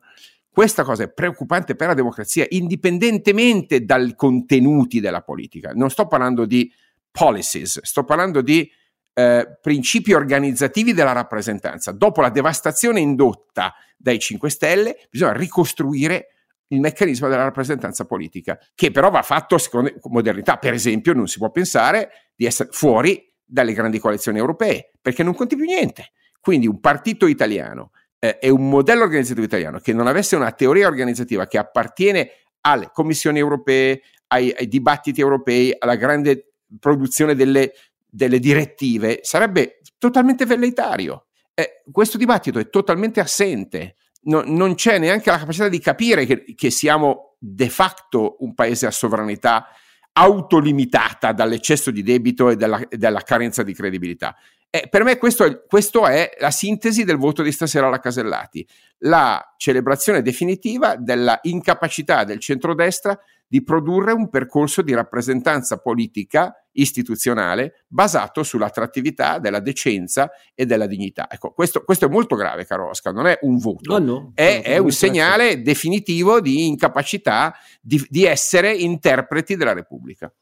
Questa cosa è preoccupante per la democrazia, indipendentemente dai contenuti della politica. Non sto parlando di policies, sto parlando di eh, principi organizzativi della rappresentanza. Dopo la devastazione indotta dai 5 Stelle, bisogna ricostruire il meccanismo della rappresentanza politica, che però va fatto secondo modernità. Per esempio, non si può pensare di essere fuori dalle grandi coalizioni europee, perché non conti più niente. Quindi un partito italiano eh, e un modello organizzativo italiano che non avesse una teoria organizzativa che appartiene alle commissioni europee, ai, ai dibattiti europei, alla grande produzione delle, delle direttive, sarebbe totalmente velleitario. Eh, questo dibattito è totalmente assente. No, non c'è neanche la capacità di capire che, che siamo de facto un paese a sovranità autolimitata dall'eccesso di debito e dalla, dalla carenza di credibilità. Eh, per me questo è, questo è, la sintesi del voto di stasera alla Casellati, la celebrazione definitiva della incapacità del centrodestra di produrre un percorso di rappresentanza politica istituzionale basato sull'attrattività della decenza e della dignità. Ecco, questo, questo è molto grave, caro Oscar, non è un voto, no, no, è, è, un segnale definitivo di incapacità di, di essere interpreti della Repubblica.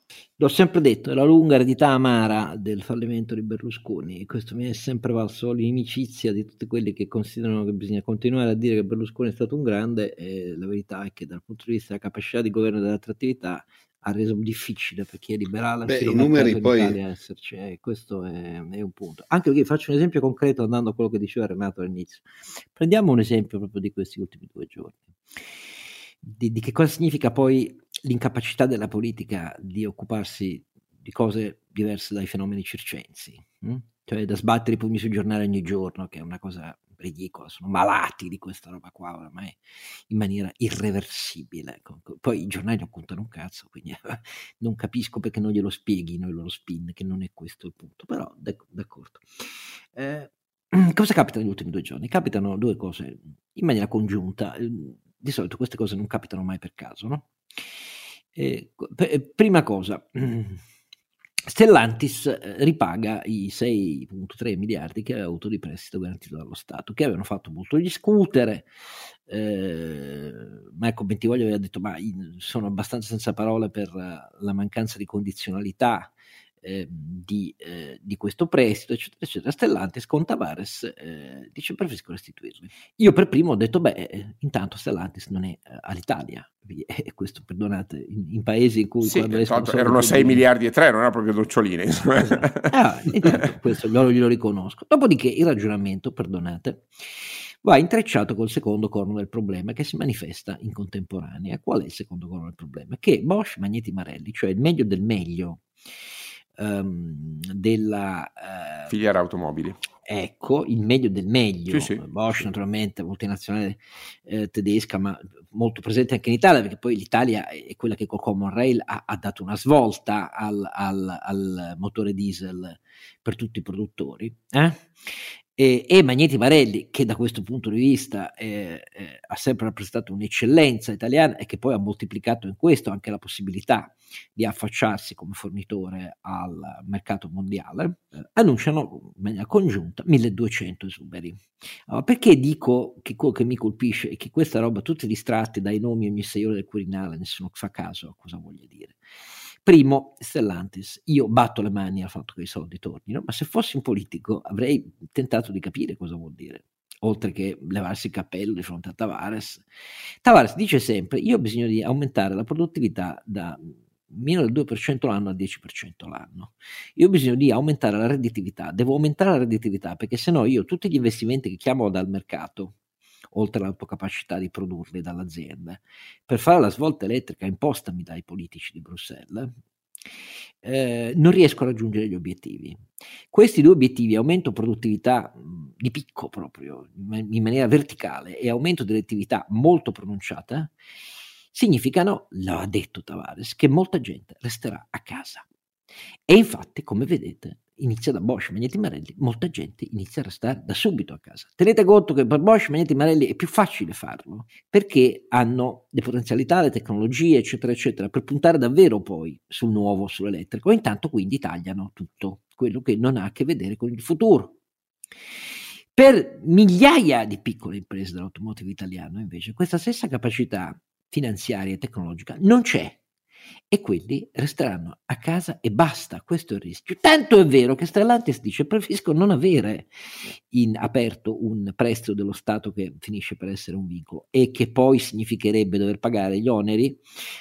L'ho sempre detto, è la lunga eredità amara del fallimento di Berlusconi. Questo mi è sempre valso l'inimicizia di tutti quelli che considerano che bisogna continuare a dire che Berlusconi è stato un grande. E la verità è che dal punto di vista della capacità di governo e dell'attrattività ha reso difficile per chi è liberale Beh, i numeri poi esserci. Eh, questo è, è, un punto. Anche perché faccio un esempio concreto andando a quello che diceva Renato all'inizio. Prendiamo un esempio proprio di questi ultimi due giorni. Di, di che cosa significa poi l'incapacità della politica di occuparsi di cose diverse dai fenomeni circensi, hm? Cioè da sbattere i pugni sui giornali ogni giorno, che è una cosa ridicola, sono malati di questa roba qua ormai in maniera irreversibile. Poi i giornali non contano un cazzo, quindi non capisco perché non glielo spieghino il loro spin, che non è questo il punto, però d'accordo. Eh, cosa capita negli ultimi due giorni? Capitano due cose in maniera congiunta. Di solito queste cose non capitano mai per caso, no? Eh, prima cosa, Stellantis eh, ripaga i 6,3 miliardi che aveva avuto di prestito garantito dallo Stato, che avevano fatto molto discutere. Eh, Marco Bentivoglio aveva detto: Ma sono abbastanza senza parole per la mancanza di condizionalità eh, di, eh, di, questo prestito, eccetera, eccetera. Stellantis con Tavares eh, dice preferisco restituirli. Io per primo ho detto, beh, eh, intanto Stellantis non è eh, all'Italia, e questo perdonate, in, in, paesi in cui... Sì, erano 6 miliardi e 3, non era proprio noccioline. Esatto. Ah, intanto questo glielo, glielo riconosco. Dopodiché il ragionamento, perdonate, va intrecciato col secondo corno del problema che si manifesta in contemporanea. Qual è il secondo corno del problema? Che Bosch Magneti Marelli, cioè il meglio del meglio um, della uh, filiera automobili. Ecco, il meglio del meglio. Sì, sì. Bosch, naturalmente, multinazionale eh, tedesca, ma molto presente anche in Italia, perché poi l'Italia è quella che col Common Rail ha, ha dato una svolta al, al, al, motore diesel per tutti i produttori. Eh? e, e Magneti Marelli, che da questo punto di vista eh, eh, ha sempre rappresentato un'eccellenza italiana e che poi ha moltiplicato in questo anche la possibilità di affacciarsi come fornitore al mercato mondiale, eh, annunciano in maniera congiunta 1200 esuberi. Allora, perché dico che quello che mi colpisce è che questa roba, tutti distratti dai nomi ogni sei ore del Quirinale, nessuno fa caso a cosa voglia dire. Primo, Stellantis, io batto le mani al fatto che i soldi tornino, ma se fossi un politico avrei tentato di capire cosa vuol dire, oltre che levarsi il cappello di fronte a Tavares. Tavares dice sempre, io ho bisogno di aumentare la produttività da meno del 2% l'anno al 10% l'anno. Io ho bisogno di aumentare la redditività, devo aumentare la redditività perché se no io tutti gli investimenti che chiamo dal mercato oltre all'autocapacità di produrli dall'azienda. Per fare la svolta elettrica impostami dai politici di Bruxelles, eh, non riesco a raggiungere gli obiettivi. Questi due obiettivi, aumento produttività di picco proprio, in maniera verticale, e aumento di redditività molto pronunciata, significano, lo ha detto Tavares, che molta gente resterà a casa. E infatti, come vedete, inizia da Bosch, Magneti Marelli, molta gente inizia a restare da subito a casa. Tenete conto che per Bosch, Magneti Marelli è più facile farlo perché hanno le potenzialità, le tecnologie, eccetera, eccetera, per puntare davvero poi sul nuovo, sull'elettrico. Intanto quindi tagliano tutto quello che non ha a che vedere con il futuro. Per migliaia di piccole imprese dell'automotive italiano, invece, questa stessa capacità finanziaria e tecnologica non c'è e quelli resteranno a casa e basta, questo è il rischio. Tanto è vero che Stellantis dice preferisco non avere in aperto un prestito dello Stato che finisce per essere un vincolo e che poi significherebbe dover pagare gli oneri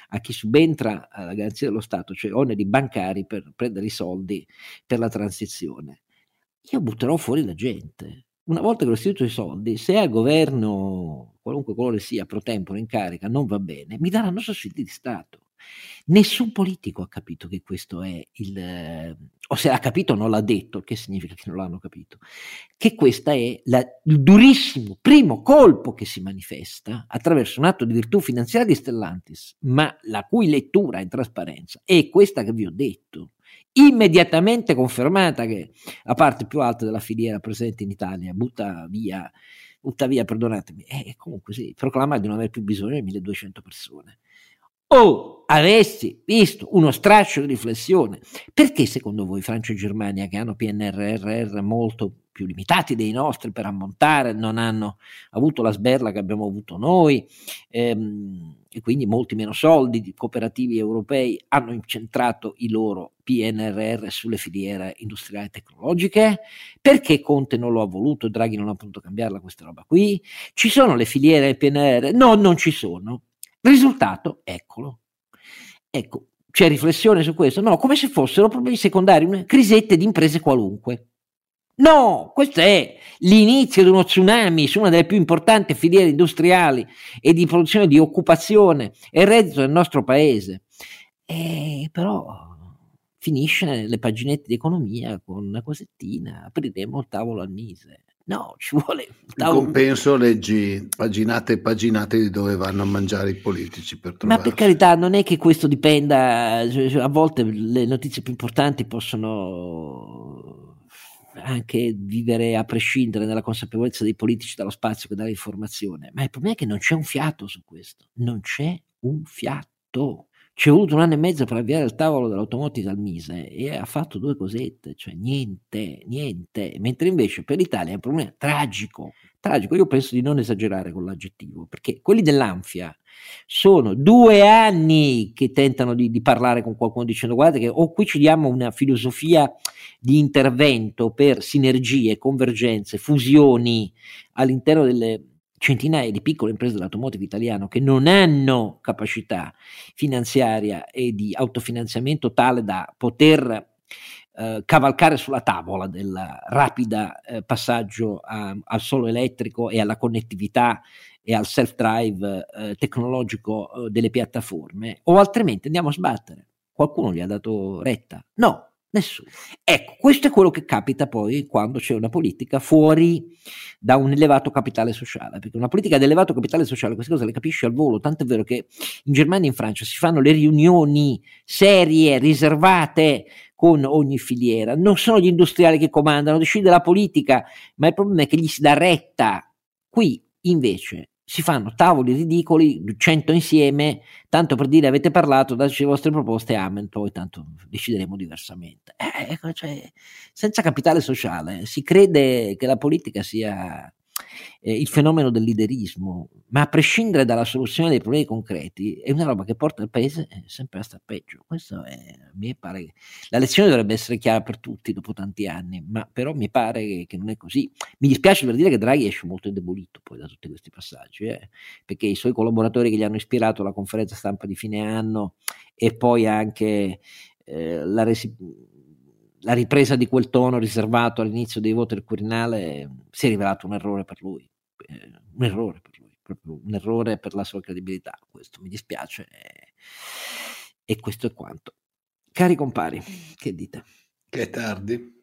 a chi subentra alla garanzia dello Stato, cioè oneri bancari per prendere i soldi per la transizione. Io butterò fuori la gente. Una volta che ho restituito i soldi, se al governo, qualunque colore sia, pro tempore in carica, non va bene, mi daranno sussidi di Stato Nessun politico ha capito che questo è il, o se l'ha capito non l'ha detto, che significa che non l'hanno capito, che questo è la, il durissimo primo colpo che si manifesta attraverso un atto di virtù finanziaria di Stellantis, ma la cui lettura in trasparenza è questa che vi ho detto, immediatamente confermata che la parte più alta della filiera presente in Italia butta via, butta via perdonatemi, e comunque sì, proclama di non aver più bisogno di 1200 persone o avessi visto uno straccio di riflessione, perché secondo voi Francia e Germania, che hanno PNRR molto più limitati dei nostri per ammontare, non hanno avuto la sberla che abbiamo avuto noi ehm, e quindi molti meno soldi di cooperativi europei hanno incentrato i loro PNRR sulle filiere industriali e tecnologiche? Perché Conte non lo ha voluto e Draghi non ha potuto cambiarla questa roba qui? Ci sono le filiere PNRR? No, non ci sono. Risultato, eccolo. Ecco, c'è riflessione su questo? No, come se fossero problemi secondari, crisette di imprese qualunque. No, questo è l'inizio di uno tsunami su una delle più importanti filiere industriali e di produzione di occupazione e reddito del nostro paese. E però finisce nelle paginette di economia con una cosettina, apriremo il tavolo al Mise. No, ci vuole. In compenso leggi paginate e paginate di dove vanno a mangiare i politici per Ma per carità, non è che questo dipenda, cioè, cioè, a volte le notizie più importanti possono anche vivere a prescindere dalla consapevolezza dei politici dallo spazio che dà l'informazione, ma il problema è che non c'è un fiato su questo, non c'è un fiato. Ci è voluto un anno e mezzo per avviare il tavolo dell'automotive al Mise e ha fatto due cosette, cioè niente, niente, mentre invece per l'Italia è un problema tragico, tragico. Io penso di non esagerare con l'aggettivo, perché quelli dell'Anfia sono due anni che tentano di, di parlare con qualcuno dicendo guardate che o qui ci diamo una filosofia di intervento per sinergie, convergenze, fusioni all'interno delle centinaia di piccole imprese dell'automotive italiano che non hanno capacità finanziaria e di autofinanziamento tale da poter eh, cavalcare sulla tavola del rapido eh, passaggio a, al solo elettrico e alla connettività e al self-drive eh, tecnologico eh, delle piattaforme, o altrimenti andiamo a sbattere. Qualcuno gli ha dato retta? No, Nessuno. Ecco, questo è quello che capita poi quando c'è una politica fuori da un elevato capitale sociale, perché una politica di elevato capitale sociale queste cose le capisci al volo, tanto è vero che in Germania e in Francia si fanno le riunioni serie, riservate con ogni filiera, non sono gli industriali che comandano, decide la politica, ma il problema è che gli si dà retta. Qui invece si fanno tavoli ridicoli, 100 insieme, tanto per dire avete parlato, dateci le vostre proposte, amen, poi tanto decideremo diversamente. Eh, ecco, cioè, senza capitale sociale si crede che la politica sia eh, il fenomeno del liderismo, ma a prescindere dalla soluzione dei problemi concreti, è una roba che porta il paese eh, sempre a star peggio. Questo è, mi pare la lezione dovrebbe essere chiara per tutti dopo tanti anni, ma però mi pare che, che non è così. Mi dispiace per dire che Draghi esce molto indebolito poi da tutti questi passaggi, eh, perché i suoi collaboratori che gli hanno ispirato la conferenza stampa di fine anno e poi anche eh, la resi- la ripresa di quel tono riservato all'inizio dei voti del Quirinale si è rivelato un errore per lui, eh, un errore per lui, un errore per la sua credibilità. Questo mi dispiace e, e questo è quanto. Cari compari, che dite? Che è tardi.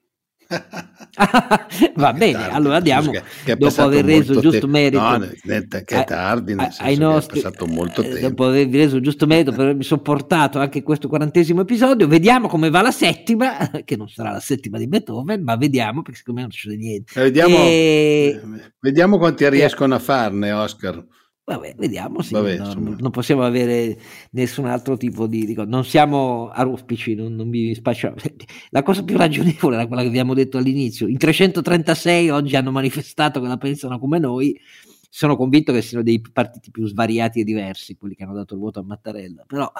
Va bene, tardi, allora andiamo che, che dopo aver reso giusto merito. No, che è tardi, nel ai nostri, passato molto eh, tempo. Dopo avervi reso giusto merito per avermi sopportato anche questo quarantesimo episodio, vediamo come va la settima, che non sarà la settima di Beethoven, ma vediamo perché secondo me non succede niente. Eh, vediamo, e... vediamo quanti riescono a farne, Oscar. Vabbè, vediamo. Sì, Vabbè, non, non, possiamo avere nessun altro tipo di. Dico, non siamo a ruspici, non, non mi spaccia. La cosa più ragionevole era quella che abbiamo detto all'inizio. In 336 oggi hanno manifestato che la pensano come noi. Sono convinto che siano dei partiti più svariati e diversi quelli che hanno dato il voto a Mattarella. Però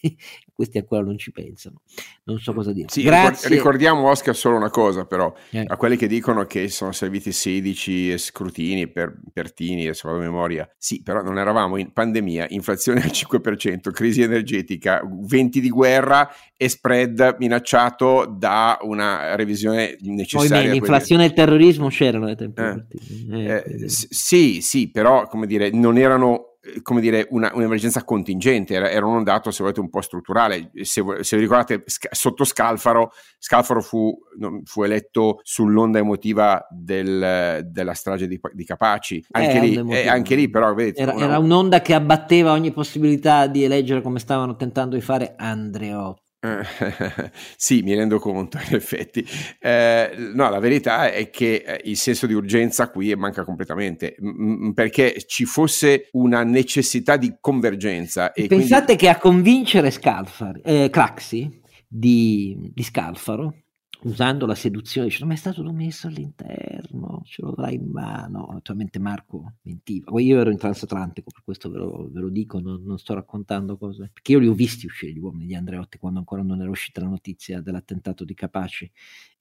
questi ancora non ci pensano. Non so cosa dire. Sì. Ricordiamo, Oscar, solo una cosa, però, eh. a quelli che dicono che sono serviti 16 scrutini per, Tini, adesso vado a memoria. Sì, però non eravamo in pandemia, inflazione al 5%, crisi energetica, venti di guerra e spread minacciato da una revisione necessaria. Poi l'inflazione e il terrorismo c'erano ai tempi. Eh. Eh, sì, sì, però, come dire, non erano eh, come dire, una, un'emergenza contingente, era, era, un dato, se volete, un po' strutturale. Se, se vi ricordate, sc- sotto Scalfaro, Scalfaro fu, fu, eletto sull'onda emotiva del, della strage di, di Capaci. Anche, eh, lì, eh, anche lì, però, vedete, era, una... era un'onda che abbatteva ogni possibilità di eleggere come stavano tentando di fare Andreotti. sì, mi rendo conto, in effetti. Eh, no, la verità è che eh, il senso di urgenza qui manca completamente, m- perché ci fosse una necessità di convergenza. E Pensate quindi... che a convincere Scalfari, eh, Craxi di, di Scalfaro usando la seduzione, dice: Ma è stato messo all'interno, ce lo in mano. Naturalmente Marco mentiva. Poi io ero in transatlantico, per questo ve lo, ve lo dico, non, non, sto raccontando cose. Perché io li ho visti uscire gli uomini di Andreotti quando ancora non era uscita la notizia dell'attentato di Capaci,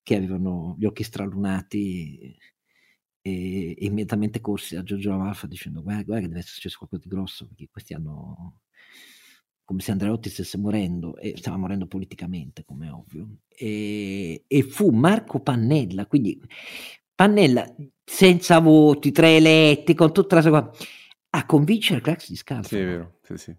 che avevano gli occhi stralunati e, immediatamente corsi a Giorgio Lamalfa dicendo: Guarda, guarda che deve essere successo qualcosa di grosso, perché questi hanno come se Andreotti stesse morendo, e stava morendo politicamente, come ovvio, e, e fu Marco Pannella, quindi Pannella senza voti, tre eletti, con tutta la a convincere Crax di Scalfaro. Sì, è vero, sì, sì.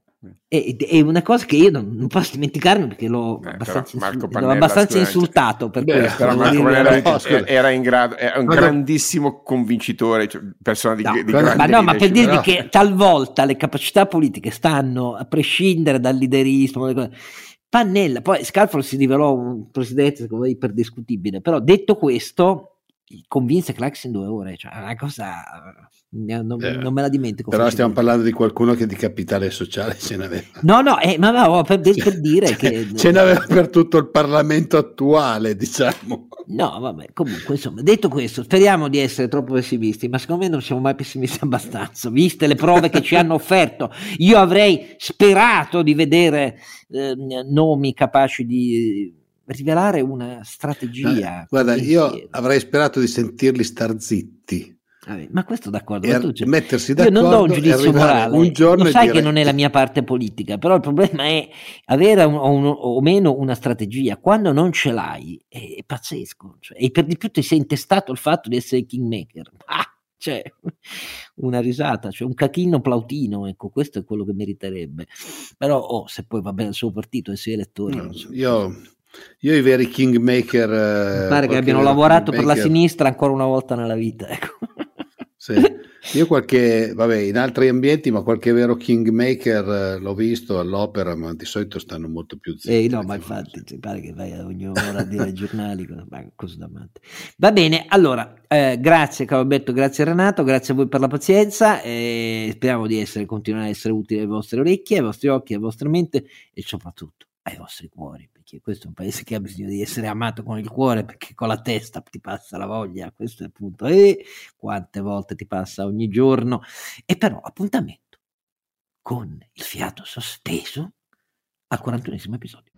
È, è, una cosa che io non, non posso dimenticarmi perché l'ho eh, abbastanza, insul- Pannella, abbastanza insultato per Beh, questo. Però Marco Pannella no, era, in grado, è un grandissimo convincitore, cioè, persona di, no, di grande Ma no, ma per dirvi no. che talvolta le capacità politiche stanno a prescindere dal liderismo. Pannella, poi Scalfaro si rivelò un presidente secondo me iperdiscutibile, però detto questo, convinse Clax in due ore, cioè una cosa non, eh, non, me la dimentico. Però stiamo parlando di qualcuno che di capitale sociale ce n'aveva. No, no, eh, ma, ma per, per, dire cioè, che... Ce n'aveva per tutto il Parlamento attuale, diciamo. No, vabbè, comunque, insomma, detto questo, speriamo di essere troppo pessimisti, ma secondo me non siamo mai pessimisti abbastanza, viste le prove che ci hanno offerto. Io avrei sperato di vedere eh, nomi capaci di rivelare una strategia. Eh, guarda, io avrei sperato di sentirli star zitti. Ma questo d'accordo, ma tu, cioè, mettersi d'accordo io non do un giudizio morale, un giorno lo sai dire... che non è la mia parte politica, però il problema è avere un, un, o meno una strategia, quando non ce l'hai è, è pazzesco, cioè, e per di più ti sei intestato il fatto di essere kingmaker, ah, cioè una risata, cioè un cachino plautino, ecco questo è quello che meriterebbe, però oh, se poi va bene il suo partito e i suoi elettori... No, so. Io... Io i veri kingmaker... Mi pare che abbiano lavorato kingmaker. per la sinistra ancora una volta nella vita. Ecco. Sì. Io qualche, vabbè, in altri ambienti, ma qualche vero kingmaker eh, l'ho visto all'opera, ma di solito stanno molto più zitti. Eh, no, ma infatti, mi pare che vai a ogni ora a dire ai giornali, cosa da matte. Va bene, allora, eh, grazie Calabetto, grazie Renato, grazie a voi per la pazienza, eh, speriamo di essere, continuare a essere utili alle vostre orecchie, ai vostri occhi, alla vostra mente e soprattutto ai vostri cuori perché questo è un paese che ha bisogno di essere amato con il cuore, perché con la testa ti passa la voglia, questo è il punto. E quante volte ti passa ogni giorno. E però appuntamento con il fiato sospeso al 41 episodio.